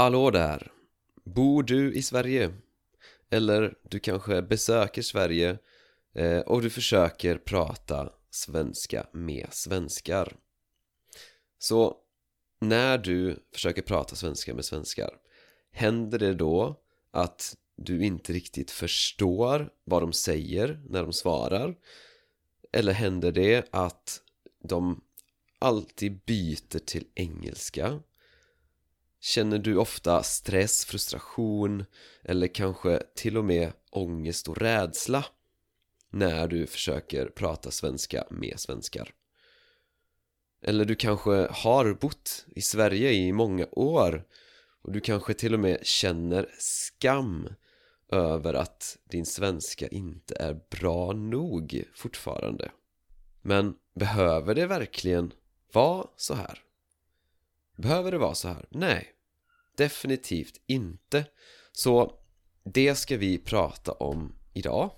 Hallå där! Bor du i Sverige? Eller du kanske besöker Sverige eh, och du försöker prata svenska med svenskar Så när du försöker prata svenska med svenskar Händer det då att du inte riktigt förstår vad de säger när de svarar? Eller händer det att de alltid byter till engelska? Känner du ofta stress, frustration eller kanske till och med ångest och rädsla när du försöker prata svenska med svenskar? Eller du kanske har bott i Sverige i många år och du kanske till och med känner skam över att din svenska inte är bra nog fortfarande. Men behöver det verkligen vara så här? Behöver det vara så här? Nej, definitivt inte. Så det ska vi prata om idag.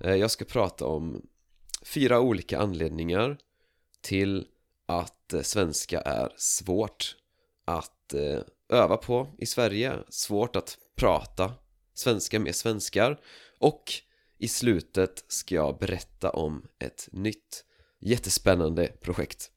Eh, jag ska prata om fyra olika anledningar till att eh, svenska är svårt att eh, öva på i Sverige, svårt att prata svenska med svenskar och i slutet ska jag berätta om ett nytt jättespännande projekt.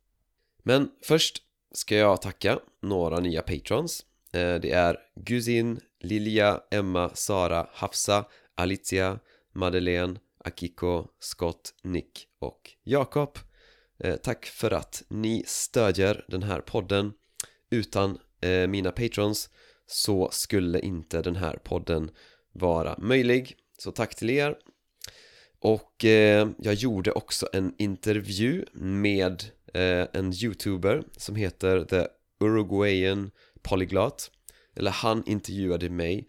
Men först ska jag tacka några nya patrons. Eh, det är Guzin, Lilja, Emma, Sara, Hafsa, Alicia, Madeleine, Akiko, Scott, Nick och Jakob. Eh, tack för att ni stödjer den här podden. Utan eh, mina patrons så skulle inte den här podden vara möjlig. Så tack till er. Och jag gjorde också en intervju med Eh, en youtuber som heter The Uruguayan Polyglot. Eller han intervjuade mig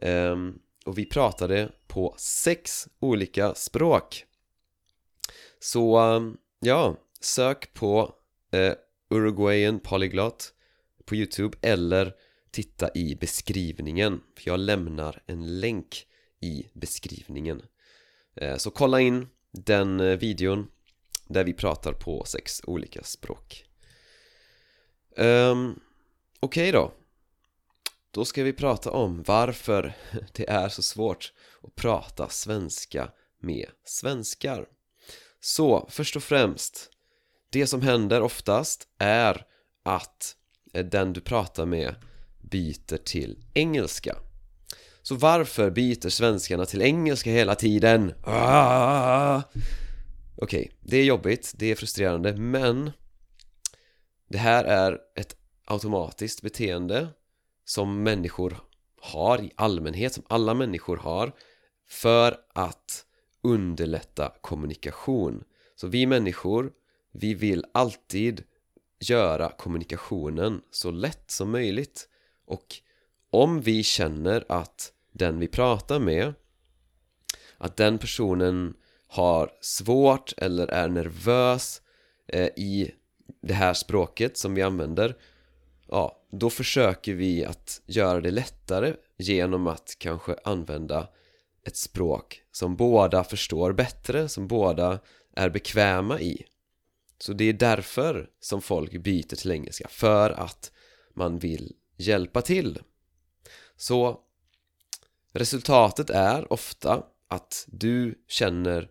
eh, och vi pratade på sex olika språk. Så ehm, ja, sök på eh, Uruguayan Polyglot på youtube eller titta i beskrivningen för jag lämnar en länk i beskrivningen. Eh, så kolla in den eh, videon där vi pratar på sex olika språk um, Okej okay då Då ska vi prata om varför det är så svårt att prata svenska med svenskar Så först och främst Det som händer oftast är att eh, den du pratar med byter till engelska Så varför byter svenskarna till engelska hela tiden? Ah! Okej, okay, det är jobbigt, det är frustrerande, men det här är ett automatiskt beteende som människor har i allmänhet, som alla människor har för att underlätta kommunikation. Så vi människor, vi vill alltid göra kommunikationen så lätt som möjligt och om vi känner att den vi pratar med att den personen har svårt eller är nervös eh, i det här språket som vi använder Ja, då försöker vi att göra det lättare genom att kanske använda ett språk som båda förstår bättre, som båda är bekväma i. Så det är därför som folk byter till engelska, för att man vill hjälpa till. Så resultatet är ofta att du känner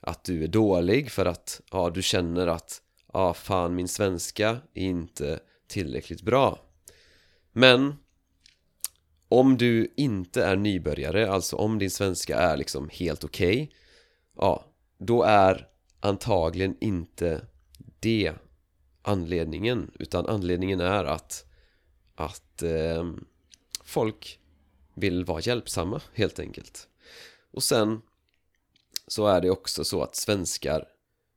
att du är dålig för att ja, du känner att ja, fan min svenska är inte tillräckligt bra. Men om du inte är nybörjare, alltså om din svenska är liksom helt okej okay, ja, då är antagligen inte det anledningen utan anledningen är att att eh, folk vill vara hjälpsamma helt enkelt. Och sen så är det också så att svenskar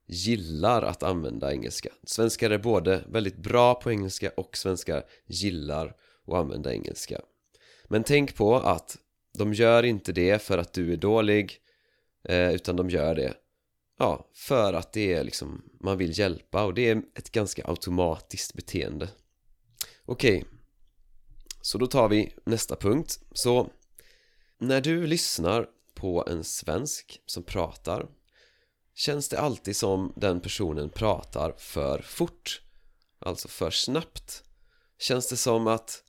gillar att använda engelska. Svenskar är både väldigt bra på engelska och svenskar gillar att använda engelska. Men tänk på att de gör inte det för att du är dålig eh, Utan de gör det Ja, för att det är liksom Man vill hjälpa och det är ett ganska automatiskt beteende. Okej okay. Så då tar vi nästa punkt. Så När du lyssnar på en svensk som pratar känns det alltid som den personen pratar för fort alltså för snabbt. Känns det som att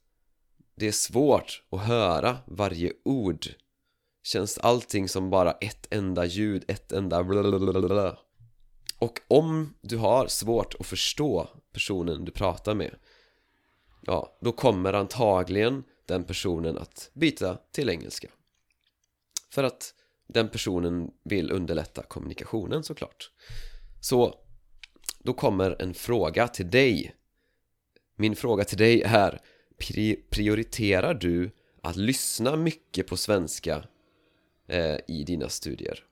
det är svårt att höra varje ord? Känns allting som bara ett enda ljud, ett enda blablabla. Och om du har svårt att förstå personen du pratar med Ja, då kommer antagligen den personen att byta till engelska. För att den personen vill underlätta kommunikationen såklart. Så då kommer en fråga till dig. Min fråga till dig är Prioriterar du att lyssna mycket på svenska eh, i dina studier?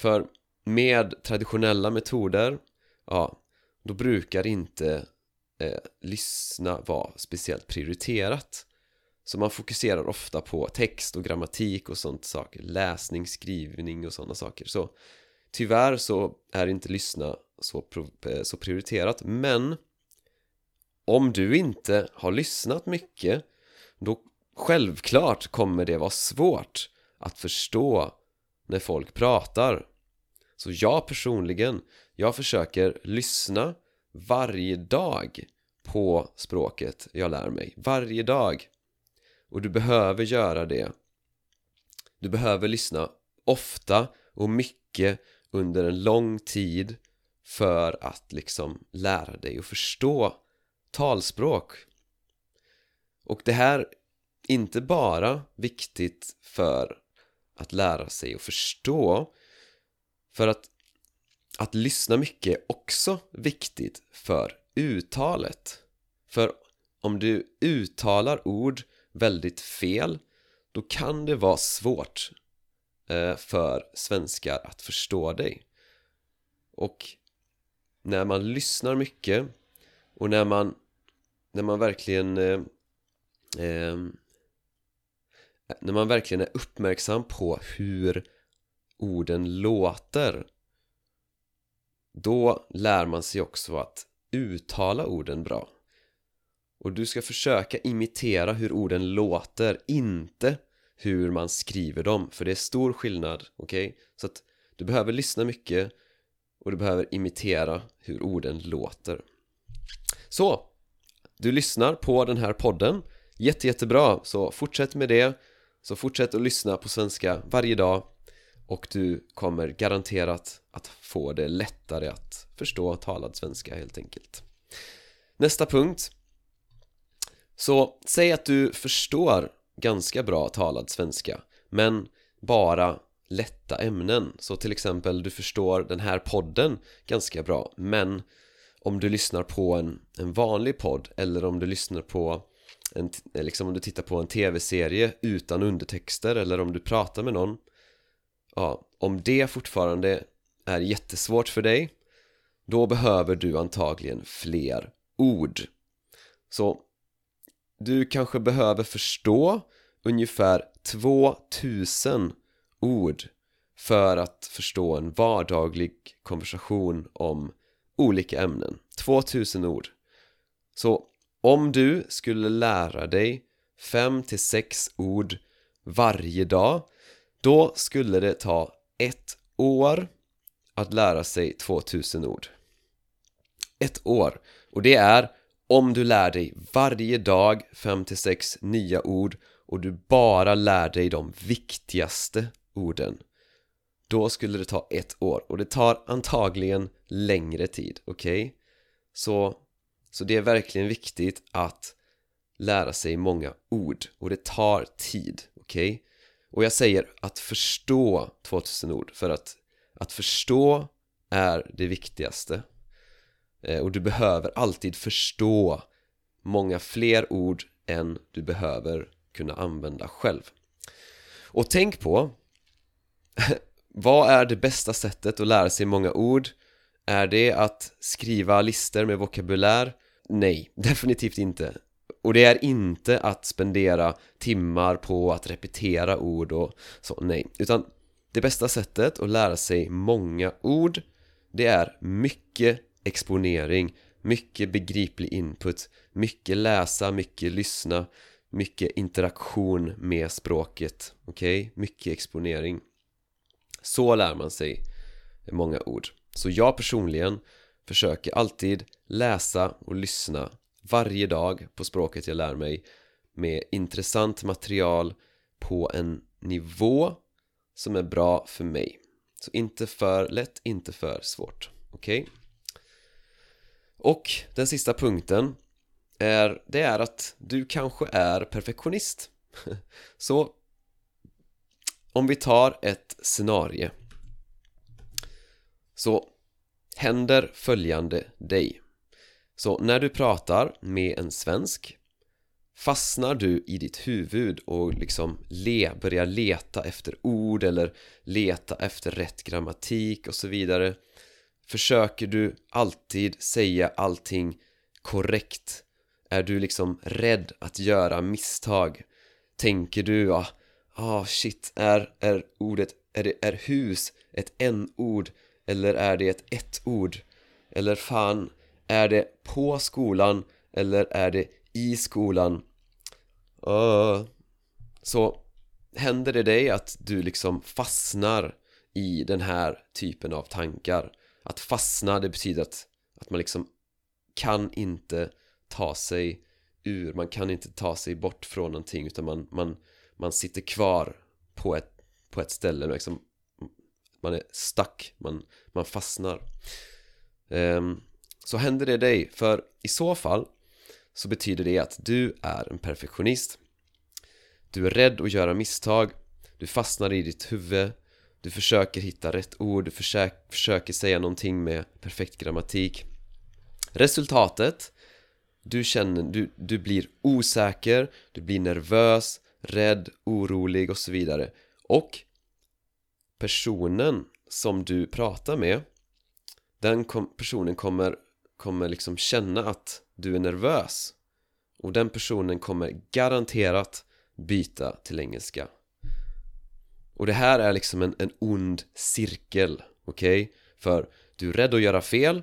För med traditionella metoder Ja, då brukar inte eh, lyssna vara speciellt prioriterat så man fokuserar ofta på text och grammatik och sånt saker Läsning, skrivning och sådana saker. Så tyvärr så är inte lyssna så, eh, så prioriterat. Men om du inte har lyssnat mycket Då självklart kommer det vara svårt att förstå när folk pratar. Så jag personligen, jag försöker lyssna varje dag på språket jag lär mig. Varje dag och du behöver göra det. Du behöver lyssna ofta och mycket under en lång tid för att liksom lära dig och förstå talspråk. Och det här är inte bara viktigt för att lära sig och förstå för att att lyssna mycket är också viktigt för uttalet. För om du uttalar ord väldigt fel då kan det vara svårt eh, för svenskar att förstå dig. Och när man lyssnar mycket och när man när man verkligen eh, eh, när man verkligen är uppmärksam på hur orden låter då lär man sig också att uttala orden bra och du ska försöka imitera hur orden låter, inte hur man skriver dem För det är stor skillnad, okej? Okay? Så att du behöver lyssna mycket och du behöver imitera hur orden låter Så! Du lyssnar på den här podden Jätte, jättebra, så fortsätt med det Så fortsätt att lyssna på svenska varje dag och du kommer garanterat att få det lättare att förstå talad svenska helt enkelt Nästa punkt så säg att du förstår ganska bra talad svenska men bara lätta ämnen. Så till exempel du förstår den här podden ganska bra men om du lyssnar på en, en vanlig podd eller om du lyssnar på en, eh, liksom om du tittar på en tv-serie utan undertexter eller om du pratar med någon ja, om det fortfarande är jättesvårt för dig då behöver du antagligen fler ord. Så du kanske behöver förstå ungefär 2000 ord för att förstå en vardaglig konversation om olika ämnen. 2000 ord. Så om du skulle lära dig 5-6 ord varje dag då skulle det ta ett år att lära sig 2000 ord. Ett år. Och det är om du lär dig varje dag 5-6 nya ord och du bara lär dig de viktigaste orden då skulle det ta ett år och det tar antagligen längre tid, okej? Okay? Så, så det är verkligen viktigt att lära sig många ord och det tar tid, okej? Okay? Och jag säger att förstå 2000 ord för att att förstå är det viktigaste Eh, och du behöver alltid förstå många fler ord än du behöver kunna använda själv och tänk på vad är det bästa sättet att lära sig många ord? Är det att skriva listor med vokabulär? Nej, definitivt inte och det är inte att spendera timmar på att repetera ord och så, nej Utan det bästa sättet att lära sig många ord Det är mycket exponering, mycket begriplig input, mycket läsa, mycket lyssna, mycket interaktion med språket, okej? Okay? Mycket exponering. Så lär man sig många ord. Så jag personligen försöker alltid läsa och lyssna varje dag på språket jag lär mig med intressant material på en nivå som är bra för mig Så inte för lätt, inte för svårt, okej? Okay? Och den sista punkten är, det är att du kanske är perfektionist. Så om vi tar ett scenario. Så händer följande dig. Så när du pratar med en svensk Fastnar du i ditt huvud och liksom le, börjar leta efter ord eller leta efter rätt grammatik och så vidare. Försöker du alltid säga allting korrekt? Är du liksom rädd att göra misstag? Tänker du, ah, ah shit, är, är ordet, är, det, är hus ett n-ord? Eller är det ett ett-ord? Eller fan, är det på skolan? Eller är det i skolan? Uh, så händer det dig att du liksom fastnar i den här typen av tankar att fastna, det betyder att, att man liksom kan inte ta sig ur, man kan inte ta sig bort från någonting utan man, man, man sitter kvar på ett, på ett ställe. Liksom, man är stuck, man, man fastnar. Um, Så händer det dig, för i så fall så betyder det att du är en perfektionist. Du är rädd att göra misstag. Du fastnar i ditt huvud. Du försöker hitta rätt ord, du försöker, försöker säga någonting med perfekt grammatik. Resultatet? Du känner, du, du blir osäker, du blir nervös, rädd, orolig och så vidare. Och personen som du pratar med Den kom, personen kommer, kommer liksom känna att du är nervös. Och den personen kommer garanterat byta till engelska. Och det här är liksom en, en ond cirkel, okej? Okay? För du är rädd att göra fel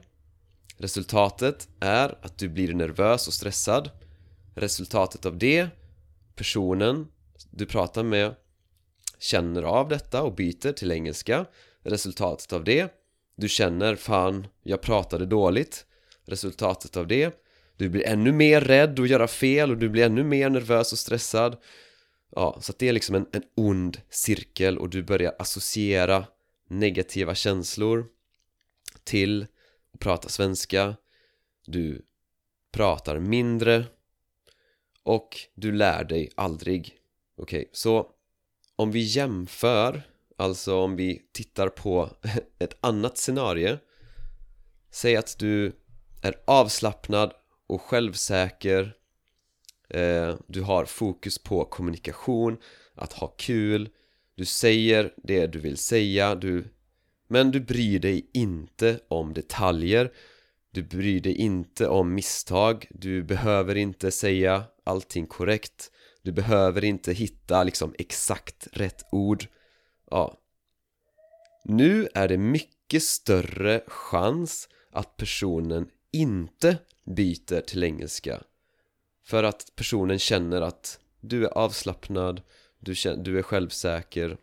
Resultatet är att du blir nervös och stressad Resultatet av det Personen du pratar med känner av detta och byter till engelska Resultatet av det Du känner fan, jag pratade dåligt Resultatet av det Du blir ännu mer rädd att göra fel och du blir ännu mer nervös och stressad Ja, så att det är liksom en, en ond cirkel och du börjar associera negativa känslor till att prata svenska. Du pratar mindre och du lär dig aldrig. Okej, okay, så om vi jämför, alltså om vi tittar på ett annat scenario. Säg att du är avslappnad och självsäker Eh, du har fokus på kommunikation, att ha kul. Du säger det du vill säga, du Men du bryr dig inte om detaljer. Du bryr dig inte om misstag. Du behöver inte säga allting korrekt. Du behöver inte hitta liksom exakt rätt ord. Ja. Nu är det mycket större chans att personen inte byter till engelska. För att personen känner att du är avslappnad Du, känner, du är självsäker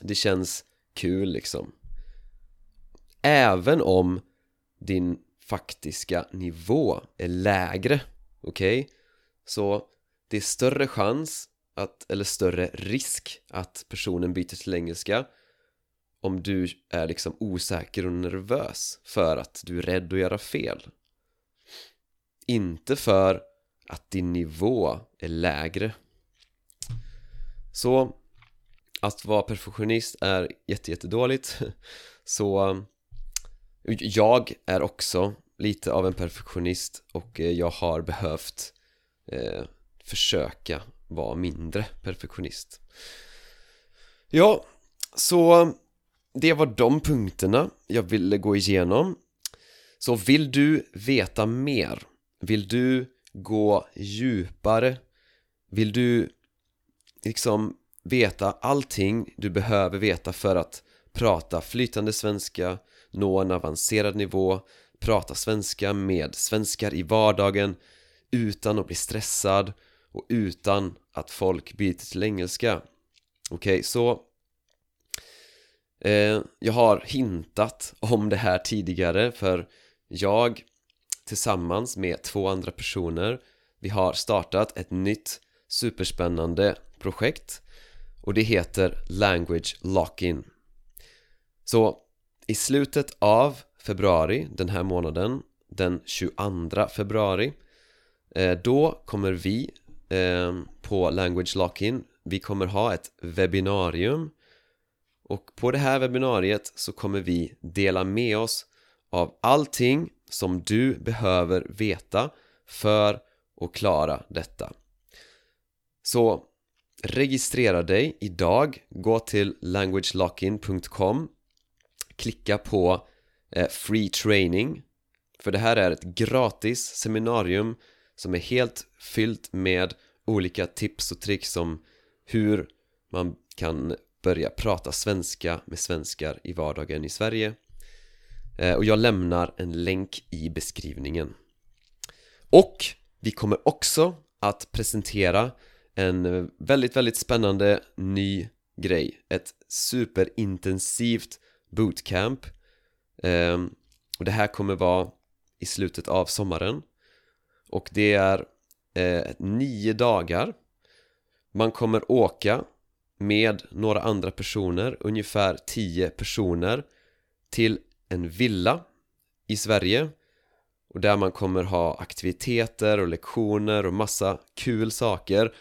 Det känns kul liksom Även om din faktiska nivå är lägre Okej? Okay? Så det är större chans att, eller större risk att personen byter till engelska om du är liksom osäker och nervös för att du är rädd att göra fel inte för att din nivå är lägre. Så att vara perfektionist är jättejättedåligt så jag är också lite av en perfektionist och eh, jag har behövt eh, försöka vara mindre perfektionist. Ja, så det var de punkterna jag ville gå igenom. Så vill du veta mer? Vill du gå djupare? Vill du liksom veta allting du behöver veta för att prata flytande svenska, nå en avancerad nivå, prata svenska med svenskar i vardagen utan att bli stressad och utan att folk byter till engelska Okej, okay, så eh, Jag har hintat om det här tidigare för jag tillsammans med två andra personer. Vi har startat ett nytt superspännande projekt och det heter Language Lock-In. Så i slutet av februari den här månaden den 22 februari eh, då kommer vi eh, på Language Lock-In. Vi kommer ha ett webbinarium och på det här webbinariet så kommer vi dela med oss av allting som du behöver veta för att klara detta. Så registrera dig idag, gå till languagelockin.com Klicka på eh, Free Training. För det här är ett gratis seminarium som är helt fyllt med olika tips och tricks om hur man kan börja prata svenska med svenskar i vardagen i Sverige. Eh, och jag lämnar en länk i beskrivningen. Och vi kommer också att presentera en väldigt, väldigt spännande ny grej. Ett superintensivt bootcamp. Ehm, och det här kommer vara i slutet av sommaren. Och det är eh, nio dagar. Man kommer åka med några andra personer, ungefär tio personer till en villa i Sverige och där man kommer ha aktiviteter och lektioner och massa kul saker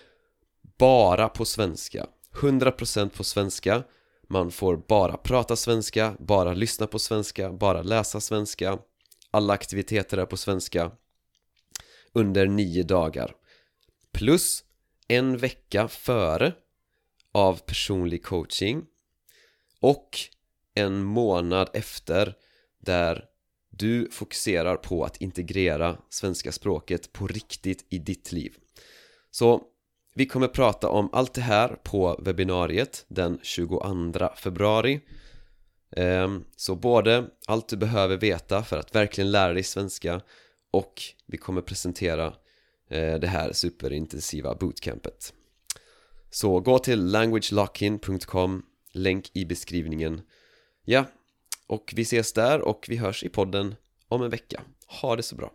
bara på svenska. 100% på svenska. Man får bara prata svenska, bara lyssna på svenska, bara läsa svenska. Alla aktiviteter är på svenska under nio dagar. Plus en vecka före av personlig coaching och en månad efter där du fokuserar på att integrera svenska språket på riktigt i ditt liv. Så vi kommer prata om allt det här på webbinariet den 22 februari. Ehm, så både allt du behöver veta för att verkligen lära dig svenska och vi kommer presentera eh, det här superintensiva bootcampet. Så gå till languagelockin.com Länk i beskrivningen. Ja, och vi ses där och vi hörs i podden om en vecka. Ha det så bra.